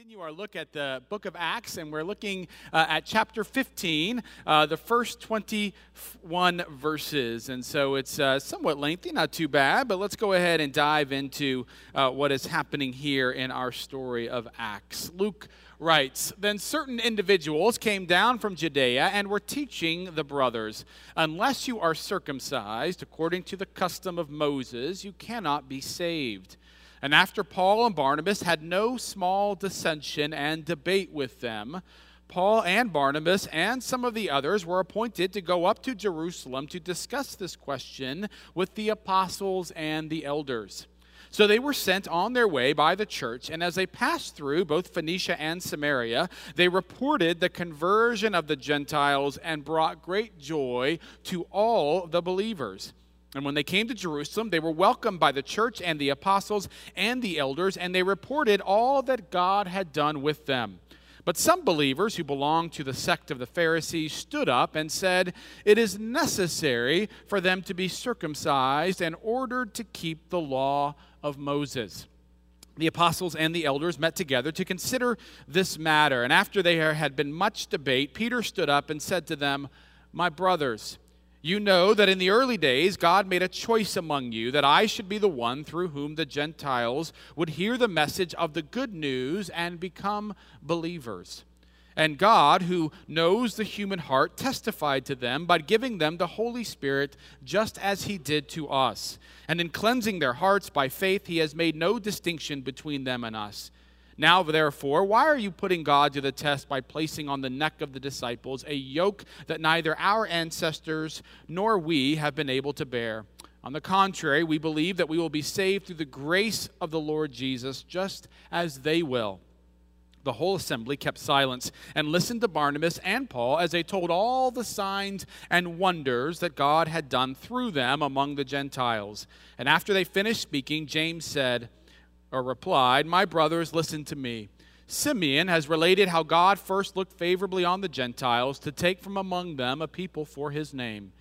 continue our look at the book of Acts, and we're looking uh, at chapter 15, uh, the first 21 verses. And so it's uh, somewhat lengthy, not too bad, but let's go ahead and dive into uh, what is happening here in our story of Acts. Luke writes Then certain individuals came down from Judea and were teaching the brothers, Unless you are circumcised according to the custom of Moses, you cannot be saved. And after Paul and Barnabas had no small dissension and debate with them, Paul and Barnabas and some of the others were appointed to go up to Jerusalem to discuss this question with the apostles and the elders. So they were sent on their way by the church, and as they passed through both Phoenicia and Samaria, they reported the conversion of the Gentiles and brought great joy to all the believers. And when they came to Jerusalem, they were welcomed by the church and the apostles and the elders, and they reported all that God had done with them. But some believers who belonged to the sect of the Pharisees stood up and said, It is necessary for them to be circumcised and ordered to keep the law of Moses. The apostles and the elders met together to consider this matter. And after there had been much debate, Peter stood up and said to them, My brothers, you know that in the early days God made a choice among you that I should be the one through whom the Gentiles would hear the message of the good news and become believers. And God, who knows the human heart, testified to them by giving them the Holy Spirit just as He did to us. And in cleansing their hearts by faith, He has made no distinction between them and us. Now, therefore, why are you putting God to the test by placing on the neck of the disciples a yoke that neither our ancestors nor we have been able to bear? On the contrary, we believe that we will be saved through the grace of the Lord Jesus, just as they will. The whole assembly kept silence and listened to Barnabas and Paul as they told all the signs and wonders that God had done through them among the Gentiles. And after they finished speaking, James said, or replied, My brothers, listen to me. Simeon has related how God first looked favorably on the Gentiles to take from among them a people for his name.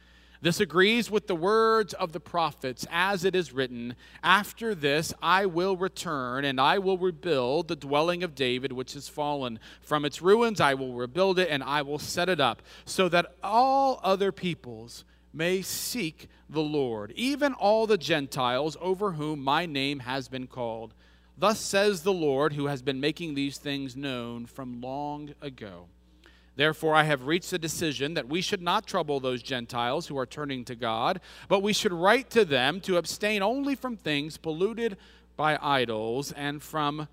This agrees with the words of the prophets, as it is written After this I will return, and I will rebuild the dwelling of David, which is fallen. From its ruins I will rebuild it, and I will set it up, so that all other peoples may seek the Lord, even all the Gentiles over whom my name has been called. Thus says the Lord, who has been making these things known from long ago. Therefore, I have reached a decision that we should not trouble those Gentiles who are turning to God, but we should write to them to abstain only from things polluted by idols and from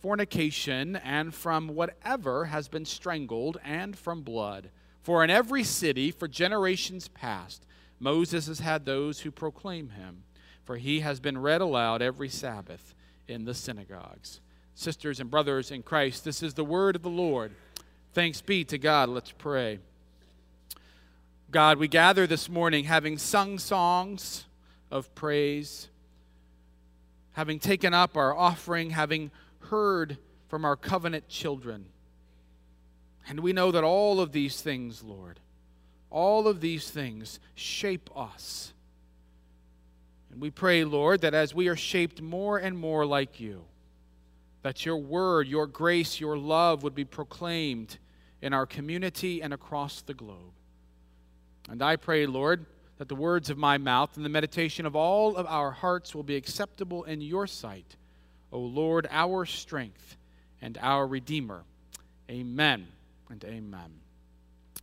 fornication and from whatever has been strangled and from blood. For in every city, for generations past, Moses has had those who proclaim him, for he has been read aloud every Sabbath in the synagogues. Sisters and brothers in Christ, this is the word of the Lord. Thanks be to God. Let's pray. God, we gather this morning having sung songs of praise, having taken up our offering, having heard from our covenant children. And we know that all of these things, Lord, all of these things shape us and we pray, Lord, that as we are shaped more and more like you, that your word, your grace, your love would be proclaimed in our community and across the globe. And I pray, Lord, that the words of my mouth and the meditation of all of our hearts will be acceptable in your sight, O Lord, our strength and our Redeemer. Amen and amen.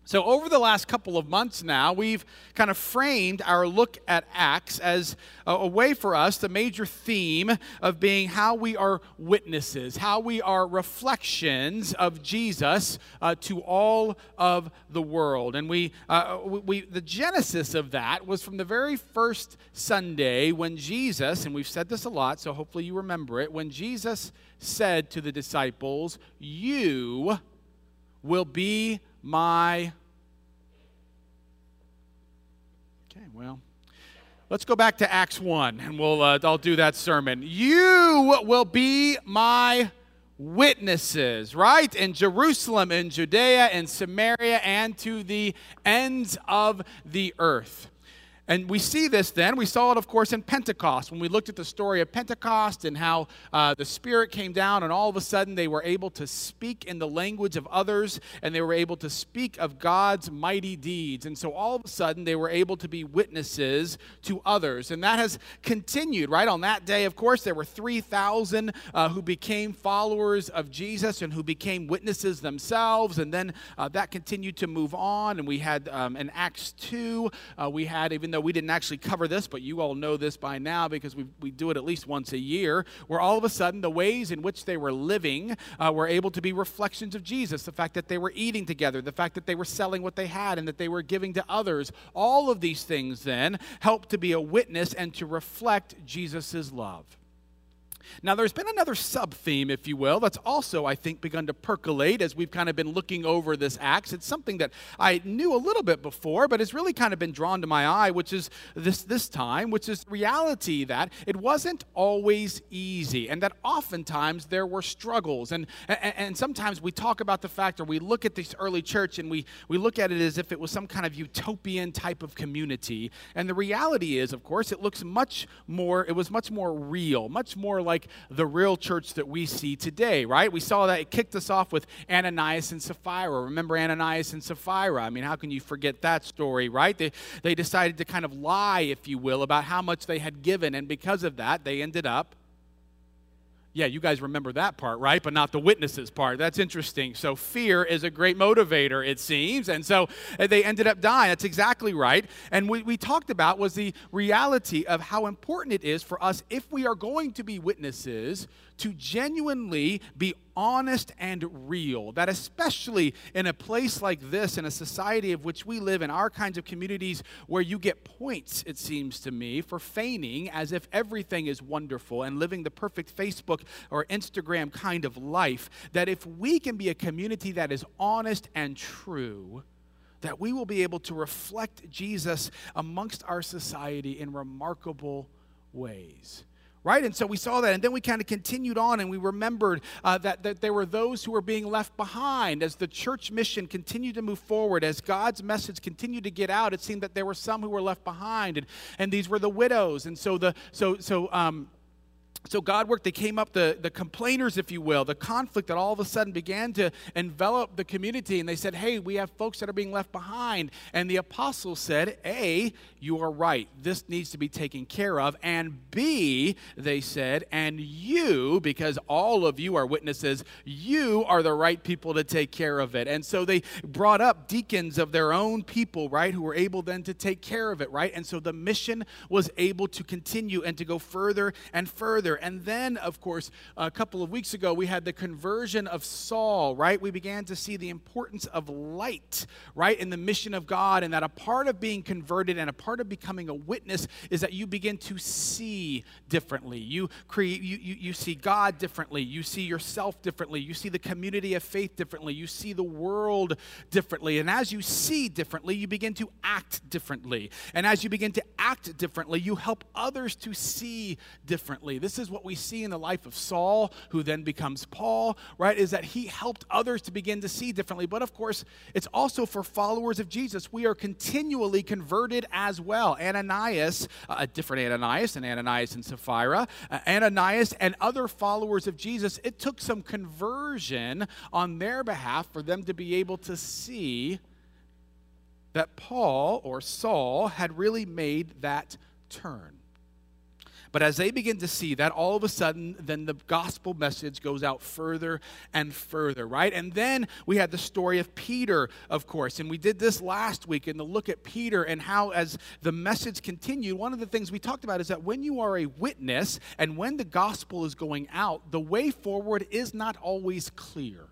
So, over the last couple of months now, we've kind of framed our look at Acts as a, way for us, the major theme of being how we are witnesses, how we are reflections of Jesus uh, to all of the world. And we, uh, we, the genesis of that was from the very first Sunday when Jesus, and we've said this a lot, so hopefully you remember it, when Jesus said to the disciples, You will be my. Okay, well, let's go back to Acts 1 and we'll, uh, I'll do that sermon. You will be my witnesses, right? In Jerusalem, in Judea, in Samaria, and to the ends of the earth. And we see this then. We saw it, of course, in Pentecost when we looked at the story of Pentecost and how uh, the Spirit came down, and all of a sudden they were able to speak in the language of others and they were able to speak of God's mighty deeds. And so all of a sudden they were able to be witnesses to others. And that has continued, right? On that day, of course, there were 3,000 uh, who became followers of Jesus and who became witnesses themselves. And then uh, that continued to move on. And we had um, in Acts 2, uh, we had even though we didn't actually cover this, but you all know this by now because we, we do it at least once a year, where all of a sudden the ways in which they were living uh, were able to be reflections of Jesus. The fact that they were eating together, the fact that they were selling what they had and that they were giving to others. All of these things then help to be a witness and to reflect Jesus' love. Now, there's been another sub theme, if you will, that's also, I think, begun to percolate as we've kind of been looking over this Acts. It's something that I knew a little bit before, but has really kind of been drawn to my eye, which is this, this time, which is reality that it wasn't always easy, and that oftentimes there were struggles. And, and, and sometimes we talk about the fact, or we look at this early church and we, we look at it as if it was some kind of utopian type of community. And the reality is, of course, it looks much more, it was much more real, much more like like the real church that we see today, right? We saw that it kicked us off with Ananias and Sapphira. Remember Ananias and Sapphira? I mean, how can you forget that story, right? They, they decided to kind of lie, if you will, about how much they had given, and because of that, they ended up yeah, you guys remember that part, right? But not the witnesses part. That's interesting. So, fear is a great motivator, it seems. And so uh, they ended up dying. That's exactly right. And what we talked about was the reality of how important it is for us, if we are going to be witnesses, to genuinely be honest and real. That, especially in a place like this, in a society of which we live, in our kinds of communities where you get points, it seems to me, for feigning as if everything is wonderful and living the perfect Facebook or Instagram kind of life, that if we can be a community that is honest and true, that we will be able to reflect Jesus amongst our society in remarkable ways right? And so we saw that. And then we kind of continued on and we remembered uh, that, that there were those who were being left behind as the church mission continued to move forward, as God's message continued to get out. It seemed that there were some who were left behind, and, and these were the widows. And so the so so um, so God worked, they came up, the, the complainers, if you will, the conflict that all of a sudden began to envelop the community. And they said, Hey, we have folks that are being left behind. And the apostles said, A, you are right. This needs to be taken care of. And B, they said, and you, because all of you are witnesses, you are the right people to take care of it. And so they brought up deacons of their own people, right, who were able then to take care of it, right? And so the mission was able to continue and to go further and further. And then, of course, a couple of weeks ago, we had the conversion of Saul, right? We began to see the importance of light, right, in the mission of God, and that a part of being converted and a part of becoming a witness is that you begin to see differently. You create, you, you, you see God differently. You see yourself differently. You see the community of faith differently. You see the world differently. And as you see differently, you begin to act differently. And as you begin to act differently, you help others to see differently. This is is what we see in the life of Saul, who then becomes Paul, right? Is that he helped others to begin to see differently. But of course, it's also for followers of Jesus. We are continually converted as well. Ananias, uh, a different Ananias and Ananias and Sapphira, uh, Ananias and other followers of Jesus, it took some conversion on their behalf for them to be able to see that Paul or Saul had really made that turn. But as they begin to see that, all of a sudden, then the gospel message goes out further and further, right? And then we had the story of Peter, of course. And we did this last week in the look at Peter and how, as the message continued, one of the things we talked about is that when you are a witness and when the gospel is going out, the way forward is not always clear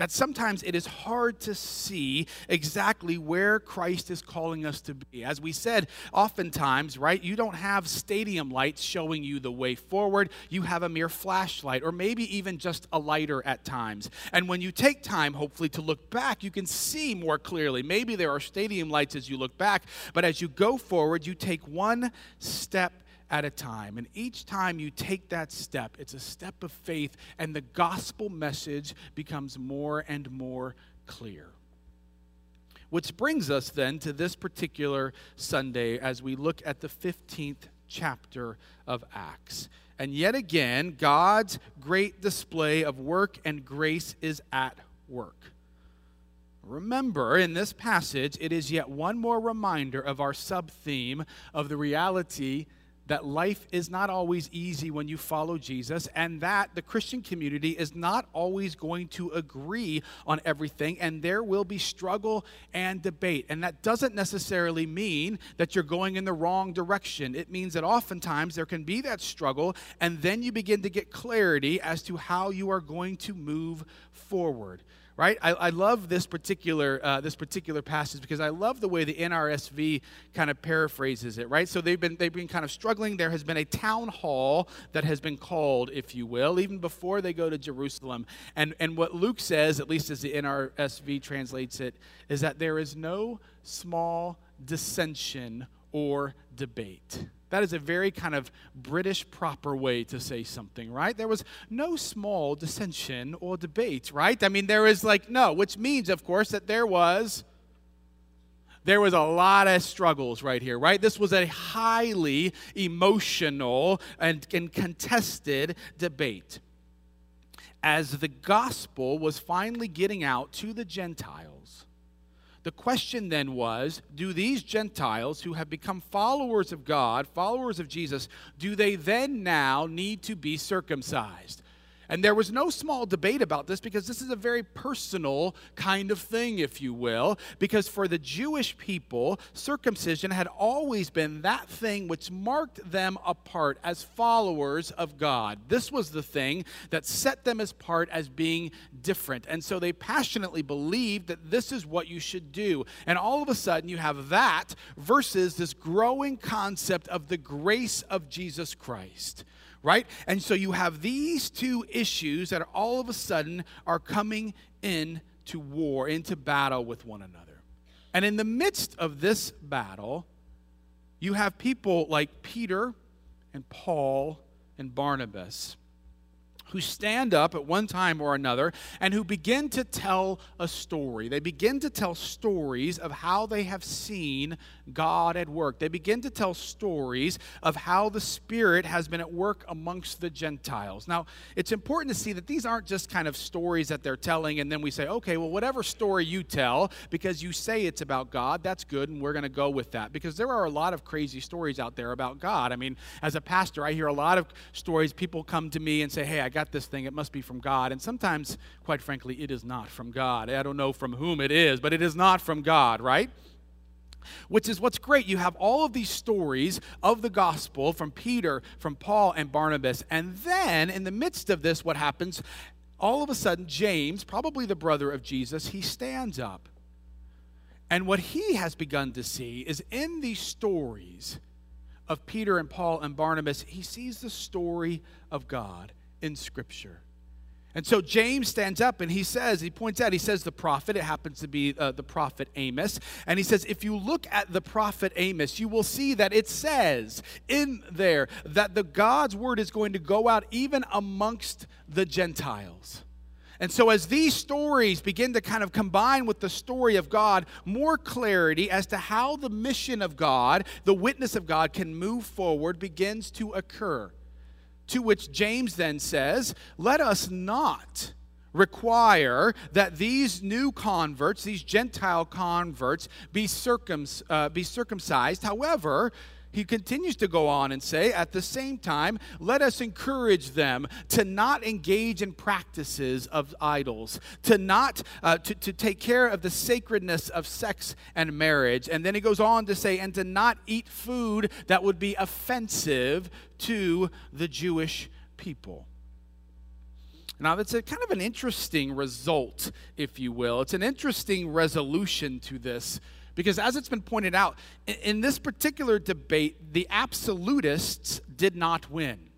that sometimes it is hard to see exactly where Christ is calling us to be. As we said, oftentimes, right, you don't have stadium lights showing you the way forward. You have a mere flashlight, or maybe even just a lighter at times. And when you take time, hopefully, to look back, you can see more clearly. Maybe there are stadium lights as you look back, but as you go forward, you take one step at a time. And each time you take that step, it's a step of faith, and the gospel message becomes more and more clear. Which brings us then to this particular Sunday as we look at the 15th chapter of Acts. And yet again, God's great display of work and grace is at work. Remember, in this passage, it is yet one more reminder of our sub theme of the reality that life is not always easy when you follow Jesus, and that the Christian community is not always going to agree on everything, and there will be struggle and debate. And that doesn't necessarily mean that you're going in the wrong direction. It means that oftentimes there can be that struggle, and then you begin to get clarity as to how you are going to move forward right? I, I love this particular, uh, this particular passage because I love the way the NRSV kind of paraphrases it, right? So they've been, they've been kind of struggling. There has been a town hall that has been called, if you will, even before they go to Jerusalem. And, and what Luke says, at least as the NRSV translates it, is that there is no small dissension or debate. That is a very kind of British proper way to say something, right? There was no small dissension or debate, right? I mean, there was like no, which means, of course, that there was there was a lot of struggles right here, right? This was a highly emotional and, and contested debate. As the gospel was finally getting out to the Gentiles, the question then was do these Gentiles who have become followers of God, followers of Jesus, do they then now need to be circumcised? And there was no small debate about this because this is a very personal kind of thing, if you will. Because for the Jewish people, circumcision had always been that thing which marked them apart as followers of God. This was the thing that set them apart as being different. And so they passionately believed that this is what you should do. And all of a sudden, you have that versus this growing concept of the grace of Jesus Christ right? And so you have these two issues that are all of a sudden are coming into war, into battle with one another. And in the midst of this battle, you have people like Peter and Paul and Barnabas who stand up at one time or another and who begin to tell a story. They begin to tell stories of how they have seen God at work. They begin to tell stories of how the Spirit has been at work amongst the Gentiles. Now, it's important to see that these aren't just kind of stories that they're telling, and then we say, okay, well, whatever story you tell, because you say it's about God, that's good, and we're going to go with that. Because there are a lot of crazy stories out there about God. I mean, as a pastor, I hear a lot of stories. People come to me and say, hey, I got got this thing, it must be from God. And sometimes, quite frankly, it is not from God. I don't know from whom it is, but it is not from God, right? Which is what's great. You have all of these stories of the gospel from Peter, from Paul, and Barnabas. And then, in the midst of this, what happens? All of a sudden, James, probably the brother of Jesus, he stands up. And what he has begun to see is in these stories of Peter and Paul and Barnabas, he sees the story of God in Scripture. And so James stands up and he says, he points out, he says the prophet, it happens to be uh, the prophet Amos. And he says, if you look at the prophet Amos, you will see that it says in there that the God's word is going to go out even amongst the Gentiles. And so, as these stories begin to kind of combine with the story of God, more clarity as to how the mission of God, the witness of God, can move forward begins to occur. To which James then says, Let us not require that these new converts, these Gentile converts, be, circum- uh, be circumcised. However, he continues to go on and say, at the same time, let us encourage them to not engage in practices of idols, to not, uh, to, to take care of the sacredness of sex and marriage. And then he goes on to say, and to not eat food that would be offensive to the Jewish people. Now, that's a kind of an interesting result, if you will. It's an interesting resolution to this because, as it's been pointed out, in this particular debate, the absolutists did not win.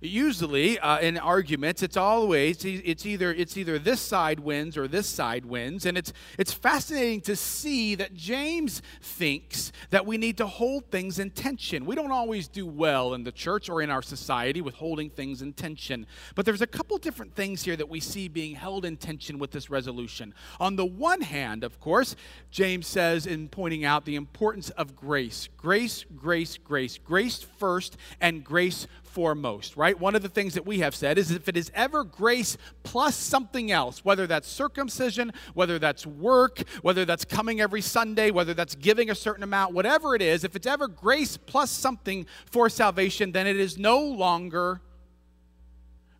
Usually uh, in arguments it's always it's either it's either this side wins or this side wins. And it's it's fascinating to see that james thinks that we need to hold things in tension. We don't always do well in the church or in our society with holding things in tension. But there's a couple different things here that we see being held in tension with this resolution. On the one hand of course james says in pointing out the importance of grace. Grace grace grace. Grace first and grace foremost, right? One of the things that we have said is if it is ever grace plus something else, whether that's circumcision, whether that's work, whether that's coming every Sunday, whether that's giving a certain amount, whatever it is, if it's ever grace plus something for salvation, then it is no longer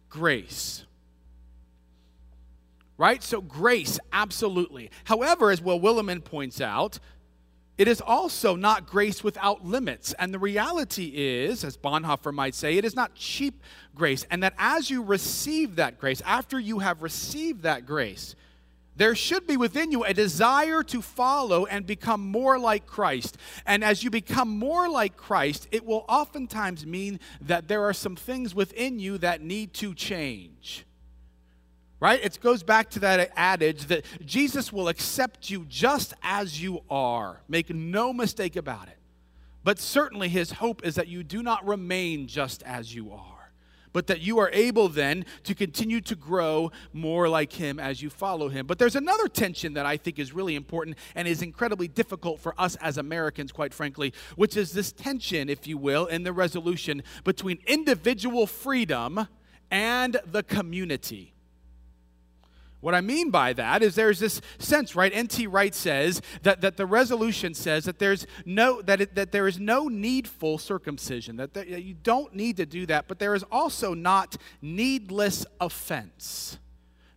grace. Right? So, grace, absolutely. However, as Will Willimon points out, it is also not grace without limits. And the reality is, as Bonhoeffer might say, it is not cheap grace. And that as you receive that grace, after you have received that grace, there should be within you a desire to follow and become more like Christ. And as you become more like Christ, it will oftentimes mean that there are some things within you that need to change right? It goes back to that adage that Jesus will accept you just as you are. Make no mistake about it. But certainly his hope is that you do not remain just as you are, but that you are able then to continue to grow more like him as you follow him. But there's another tension that I think is really important and is incredibly difficult for us as Americans, quite frankly, which is this tension, if you will, in the resolution between individual freedom and the community. What I mean by that is there's this sense, right? N.T. Wright says that, that the resolution says that there's no that it, that there is no needful circumcision, that, that you don't need to do that, but there is also not needless offense.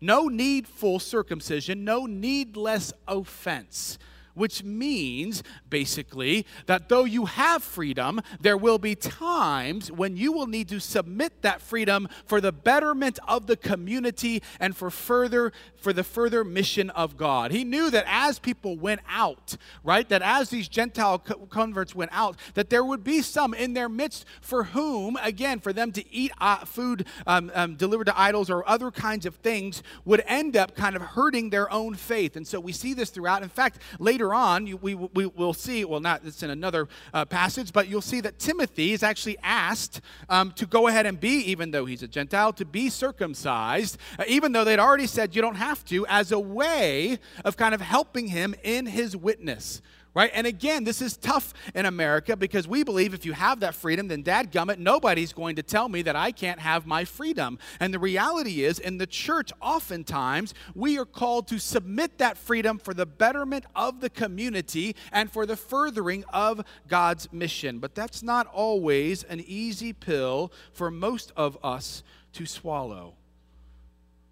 No needful circumcision, no needless offense which means basically that though you have freedom, there will be times when you will need to submit that freedom for the betterment of the community and for further for the further mission of God. He knew that as people went out, right, that as these Gentile converts went out, that there would be some in their midst for whom, again, for them to eat uh, food um, um, delivered to idols or other kinds of things would end up kind of hurting their own faith. And so we see this throughout. In fact, later on, you, we, we will see, well, not, it's in another uh, passage, but you'll see that Timothy is actually asked um, to go ahead and be, even though he's a Gentile, to be circumcised, uh, even though they'd already said you don't have to as a way of kind of helping him in his witness. Right? And again, this is tough in America because we believe if you have that freedom, then dadgummit, nobody's going to tell me that I can't have my freedom. And the reality is, in the church, oftentimes, we are called to submit that freedom for the betterment of the community and for the furthering of God's mission. But that's not always an easy pill for most of us to swallow.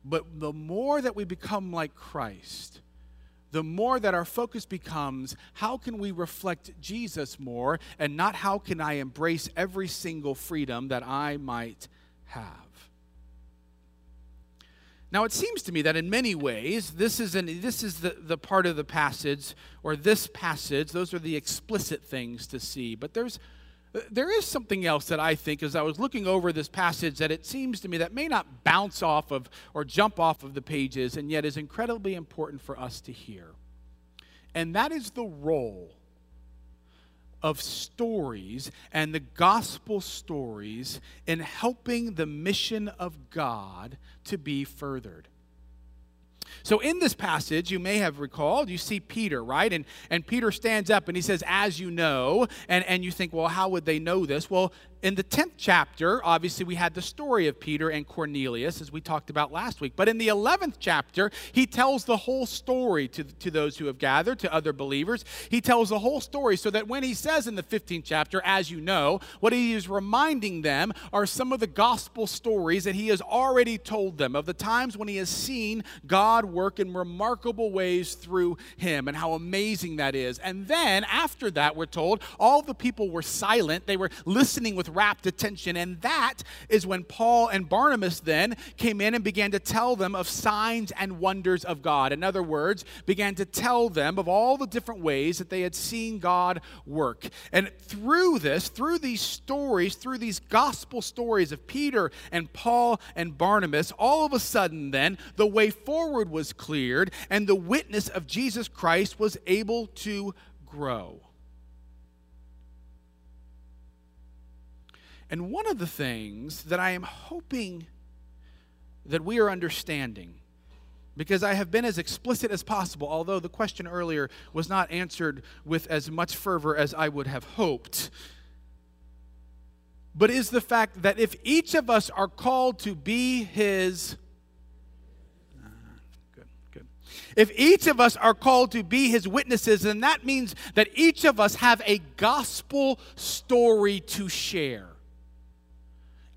But the more that we become like Christ, the more that our focus becomes how can we reflect Jesus more and not how can I embrace every single freedom that I might have. Now, it seems to me that in many ways, this is, an, this is the, the part of the passage, or this passage, those are the explicit things to see. But there's there is something else that I think, as I was looking over this passage, that it seems to me that may not bounce off of or jump off of the pages, and yet is incredibly important for us to hear. And that is the role of stories and the gospel stories in helping the mission of God to be furthered. So in this passage, you may have recalled, you see Peter, right? And, and Peter stands up and he says, As you know, and, and you think, well, how would they know this? Well, in the 10th chapter, obviously, we had the story of Peter and Cornelius, as we talked about last week. But in the 11th chapter, he tells the whole story to, to those who have gathered, to other believers. He tells the whole story so that when he says in the 15th chapter, as you know, what he is reminding them are some of the gospel stories that he has already told them of the times when he has seen God work in remarkable ways through him and how amazing that is. And then after that, we're told all the people were silent, they were listening with with rapt attention. And that is when Paul and Barnabas then came in and began to tell them of signs and wonders of God. In other words, began to tell them of all the different ways that they had seen God work. And through this, through these stories, through these gospel stories of Peter and Paul and Barnabas, all of a sudden then the way forward was cleared and the witness of Jesus Christ was able to grow. And one of the things that I am hoping that we are understanding, because I have been as explicit as possible, although the question earlier was not answered with as much fervor as I would have hoped, but is the fact that if each of us are called to be his If each of us are called to be his witnesses, then that means that each of us have a gospel story to share.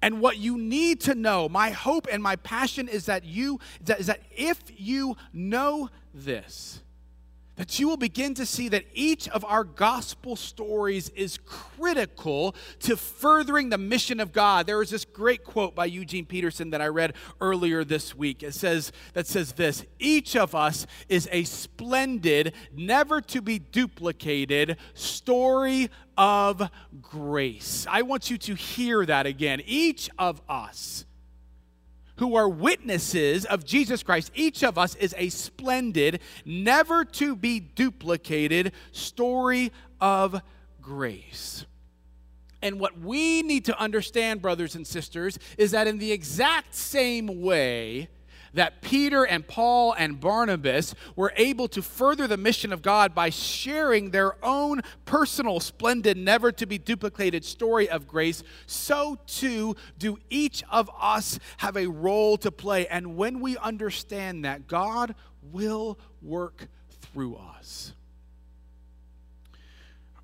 And what you need to know, my hope and my passion is that you is that if you know this, that you will begin to see that each of our gospel stories is critical to furthering the mission of God. There is this great quote by Eugene Peterson that I read earlier this week. It says that says this, each of us is a splendid, never to be duplicated story of grace. I want you to hear that again. Each of us who are witnesses of Jesus Christ, each of us is a splendid, never to be duplicated story of grace. And what we need to understand, brothers and sisters, is that in the exact same way, that Peter and Paul and Barnabas were able to further the mission of God by sharing their own personal, splendid, never to be duplicated story of grace, so too do each of us have a role to play. And when we understand that, God will work through us.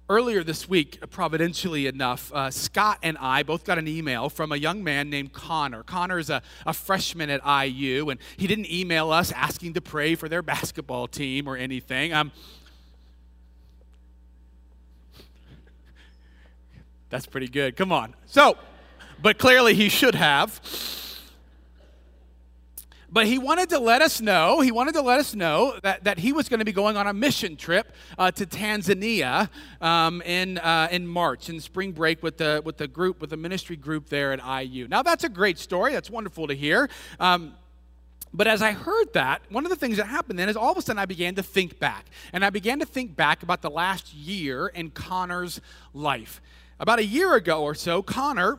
Earlier this week, providentially enough, uh, Scott and I both got an email from a young man named Connor. Connor is a, a freshman at IU, and he didn't email us asking to pray for their basketball team or anything. Um, that's pretty good. Come on. So, but clearly he should have. But he wanted to let us know, he wanted to let us know that, that he was going to be going on a mission trip uh, to Tanzania um, in, uh, in March, in spring break with the, with the group, with the ministry group there at IU. Now, that's a great story. That's wonderful to hear. Um, but as I heard that, one of the things that happened then is all of a sudden I began to think back. And I began to think back about the last year in Connor's life. About a year ago or so, Connor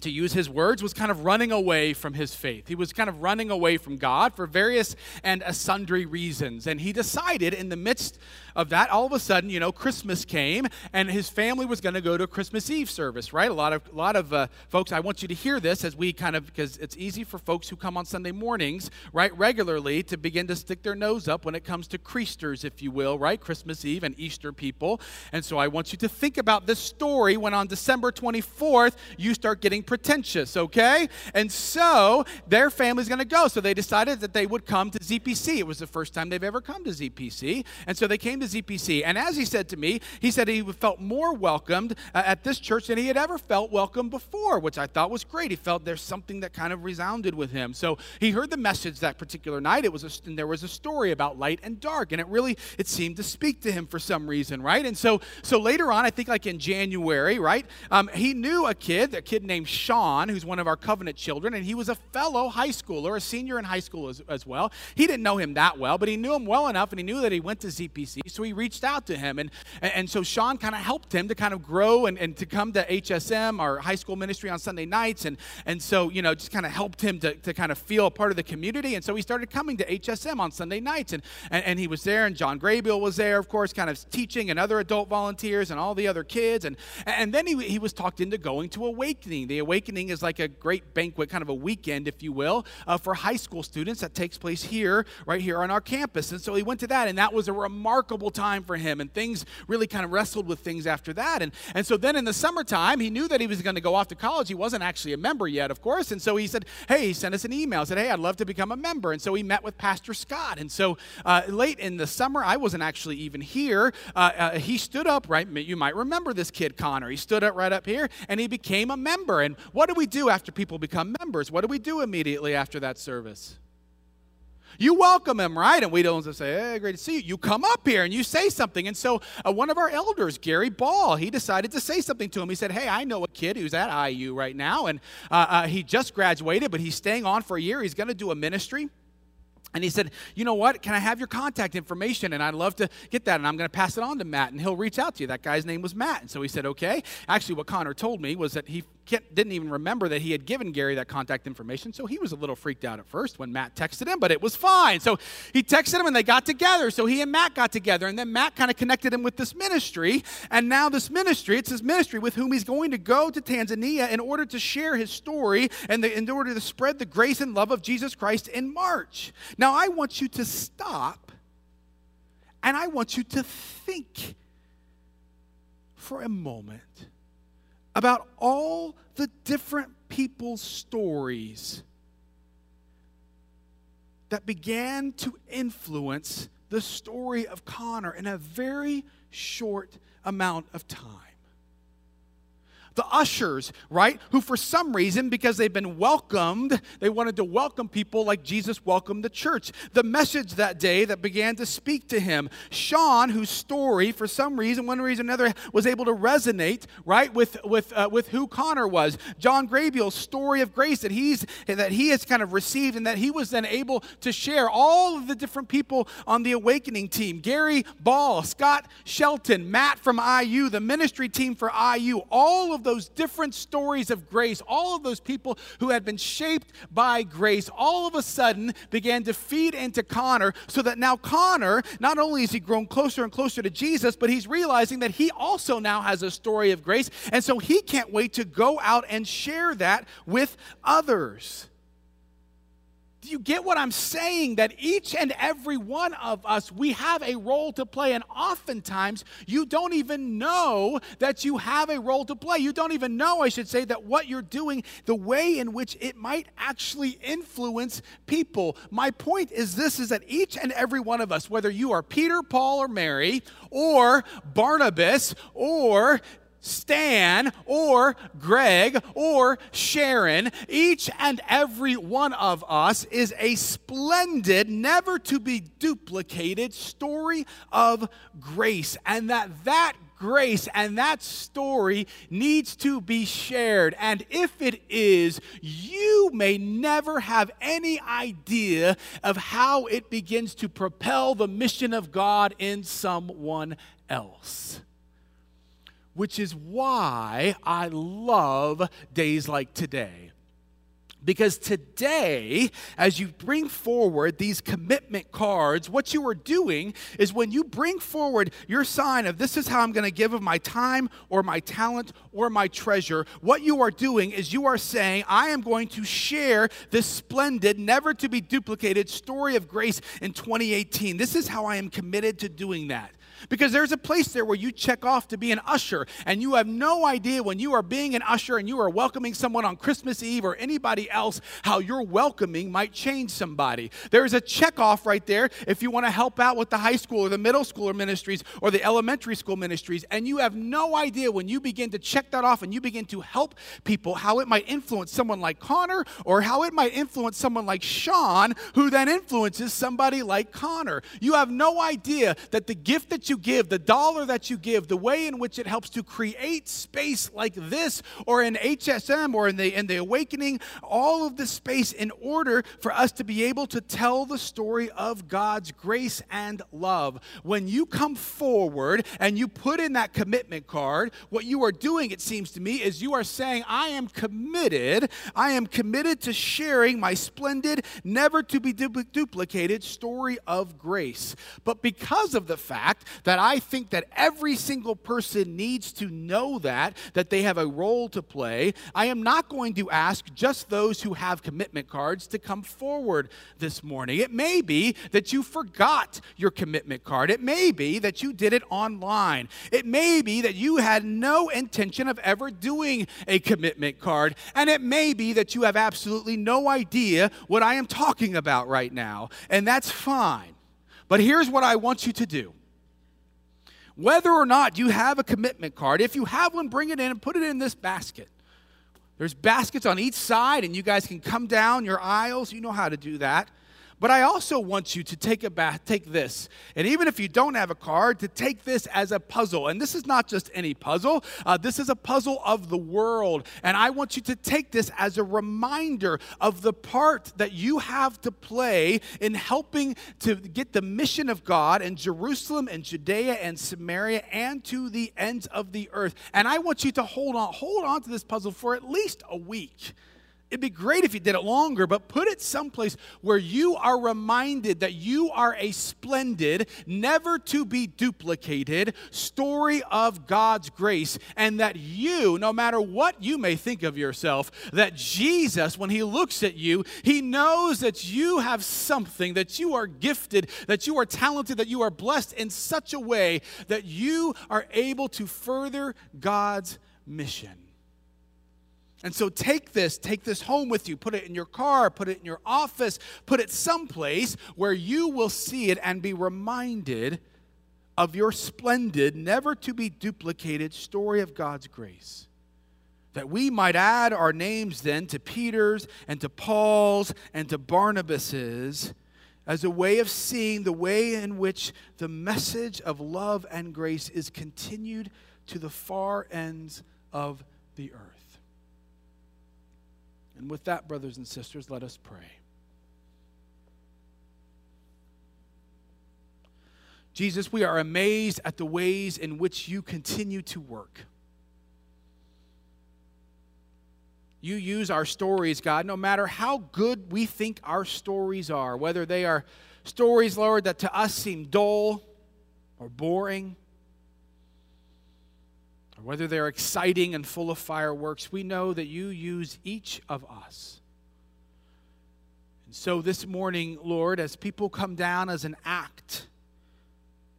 to use his words, was kind of running away from his faith. He was kind of running away from God for various and sundry reasons. And he decided in the midst of that, all of a sudden, you know, Christmas came and his family was going to go to a Christmas Eve service, right? A lot of, a lot of uh, folks, I want you to hear this as we kind of, because it's easy for folks who come on Sunday mornings, right, regularly to begin to stick their nose up when it comes to Creasters, if you will, right? Christmas Eve and Easter people. And so I want you to think about this story when on December 24th, you start getting pretentious, okay? And so their family's going to go. So they decided that they would come to ZPC. It was the first time they've ever come to ZPC. And so they came to ZPC. And as he said to me, he said he felt more welcomed uh, at this church than he had ever felt welcome before, which I thought was great. He felt there's something that kind of resounded with him. So he heard the message that particular night. It was a, and there was a story about light and dark, and it really it seemed to speak to him for some reason, right? And so so later on, I think like in January, right? Um, he knew a kid, a kid named Sean, who's one of our covenant children, and he was a fellow high schooler, a senior in high school as, as well. He didn't know him that well, but he knew him well enough, and he knew that he went to ZPC so he reached out to him. And, and so Sean kind of helped him to kind of grow and, and to come to HSM, our high school ministry on Sunday nights. And, and so, you know, just kind of helped him to, to kind of feel a part of the community. And so he started coming to HSM on Sunday nights. And, and, and he was there, and John Graybill was there, of course, kind of teaching, and other adult volunteers, and all the other kids. And, and then he, he was talked into going to Awakening, the Awakening is like a great banquet, kind of a weekend, if you will, uh, for high school students that takes place here, right here on our campus. And so he went to that, and that was a remarkable time for him. And things really kind of wrestled with things after that. And, and so then in the summertime, he knew that he was going to go off to college. He wasn't actually a member yet, of course. And so he said, Hey, he sent us an email, said, Hey, I'd love to become a member. And so he met with Pastor Scott. And so uh, late in the summer, I wasn't actually even here. Uh, uh, he stood up, right? You might remember this kid, Connor. He stood up right up here and he became a member. And what do we do after people become members? What do we do immediately after that service? You welcome him, right? And we don't just say, hey, great to see you. You come up here and you say something. And so uh, one of our elders, Gary Ball, he decided to say something to him. He said, hey, I know a kid who's at IU right now, and uh, uh, he just graduated, but he's staying on for a year. He's going to do a ministry. And he said, You know what? Can I have your contact information? And I'd love to get that. And I'm going to pass it on to Matt, and he'll reach out to you. That guy's name was Matt. And so he said, Okay. Actually, what Connor told me was that he didn't even remember that he had given Gary that contact information, so he was a little freaked out at first when Matt texted him, but it was fine. So he texted him and they got together. So he and Matt got together, and then Matt kind of connected him with this ministry. And now, this ministry, it's his ministry with whom he's going to go to Tanzania in order to share his story and the, in order to spread the grace and love of Jesus Christ in March. Now, I want you to stop and I want you to think for a moment about all the different people's stories that began to influence the story of Connor in a very short amount of time the ushers, right? Who, for some reason, because they've been welcomed, they wanted to welcome people like Jesus welcomed the church. The message that day that began to speak to him. Sean, whose story, for some reason, one reason or another, was able to resonate, right, with, with, uh, with who Connor was. John Graybeal's story of grace that, he's, that he has kind of received and that he was then able to share. All of the different people on the Awakening team Gary Ball, Scott Shelton, Matt from IU, the ministry team for IU, all of those different stories of grace, all of those people who had been shaped by grace, all of a sudden began to feed into Connor so that now Connor, not only is he grown closer and closer to Jesus, but he's realizing that he also now has a story of grace. And so he can't wait to go out and share that with others. Do you get what I'm saying? That each and every one of us, we have a role to play. And oftentimes, you don't even know that you have a role to play. You don't even know, I should say, that what you're doing, the way in which it might actually influence people. My point is this is that each and every one of us, whether you are Peter, Paul, or Mary, or Barnabas, or Stan or Greg or Sharon, each and every one of us is a splendid, never to be duplicated story of grace. And that that grace and that story needs to be shared. And if it is, you may never have any idea of how it begins to propel the mission of God in someone else which is why I love days like today. Because today, as you bring forward these commitment cards, what you are doing is when you bring forward your sign of this is how I'm going to give of my time or my talent or my treasure, what you are doing is you are saying, I am going to share this splendid, never to be duplicated story of grace in 2018. This is how I am committed to doing that. Because there's a place there where you check off to be an usher, and you have no idea when you are being an usher and you are welcoming someone on Christmas Eve or anybody else how your welcoming might change somebody. There's a check off right there if you want to help out with the high school or the middle schooler ministries or the elementary school ministries, and you have no idea when you begin to check that off and you begin to help people how it might influence someone like Connor or how it might influence someone like Sean, who then influences somebody like Connor. You have no idea that the gift that you you give, the dollar that you give, the way in which it helps to create space like this or in HSM or in the, in the awakening, all of the space in order for us to be able to tell the story of God's grace and love. When you come forward and you put in that commitment card, what you are doing, it seems to me, is you are saying, I am committed, I am committed to sharing my splendid, never to be du- duplicated story of grace. But because of the fact that I think that every single person needs to know that, that they have a role to play, I am not going to ask just those who have commitment cards to come forward this morning. It may be that you forgot your commitment card. It may be that you did it online. It may be that you had no intention of ever doing a commitment card. And it may be that you have absolutely no idea what I am talking about right now. And that's fine. But here's what I want you to do. Whether or not you have a commitment card, if you have one, bring it in and put it in this basket. There's baskets on each side, and you guys can come down your aisles. You know how to do that. But I also want you to take a bath, take this, and even if you don't have a card, to take this as a puzzle. And this is not just any puzzle. Uh, this is a puzzle of the world, and I want you to take this as a reminder of the part that you have to play in helping to get the mission of God in Jerusalem and Judea and Samaria and to the ends of the earth. And I want you to hold on, hold on to this puzzle for at least a week. It'd be great if you did it longer, but put it someplace where you are reminded that you are a splendid, never to be duplicated story of God's grace, and that you, no matter what you may think of yourself, that Jesus, when he looks at you, he knows that you have something, that you are gifted, that you are talented, that you are blessed in such a way that you are able to further God's mission. And so take this, take this home with you, put it in your car, put it in your office, put it someplace where you will see it and be reminded of your splendid, never to be duplicated story of God's grace. That we might add our names then to Peter's and to Paul's and to Barnabas's as a way of seeing the way in which the message of love and grace is continued to the far ends of the earth. And with that, brothers and sisters, let us pray. Jesus, we are amazed at the ways in which you continue to work. You use our stories, God, no matter how good we think our stories are, whether they are stories, Lord, that to us seem dull or boring, or whether they're exciting and full of fireworks, we know that you use each of us. And so this morning, Lord, as people come down as an act,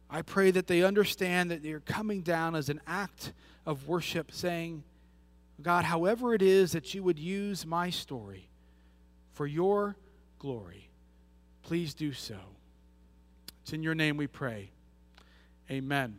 I pray that they understand that they're coming down as an act of worship, saying, God, however it is that you would use my story for your glory, please do so. It's in your name we pray. Amen.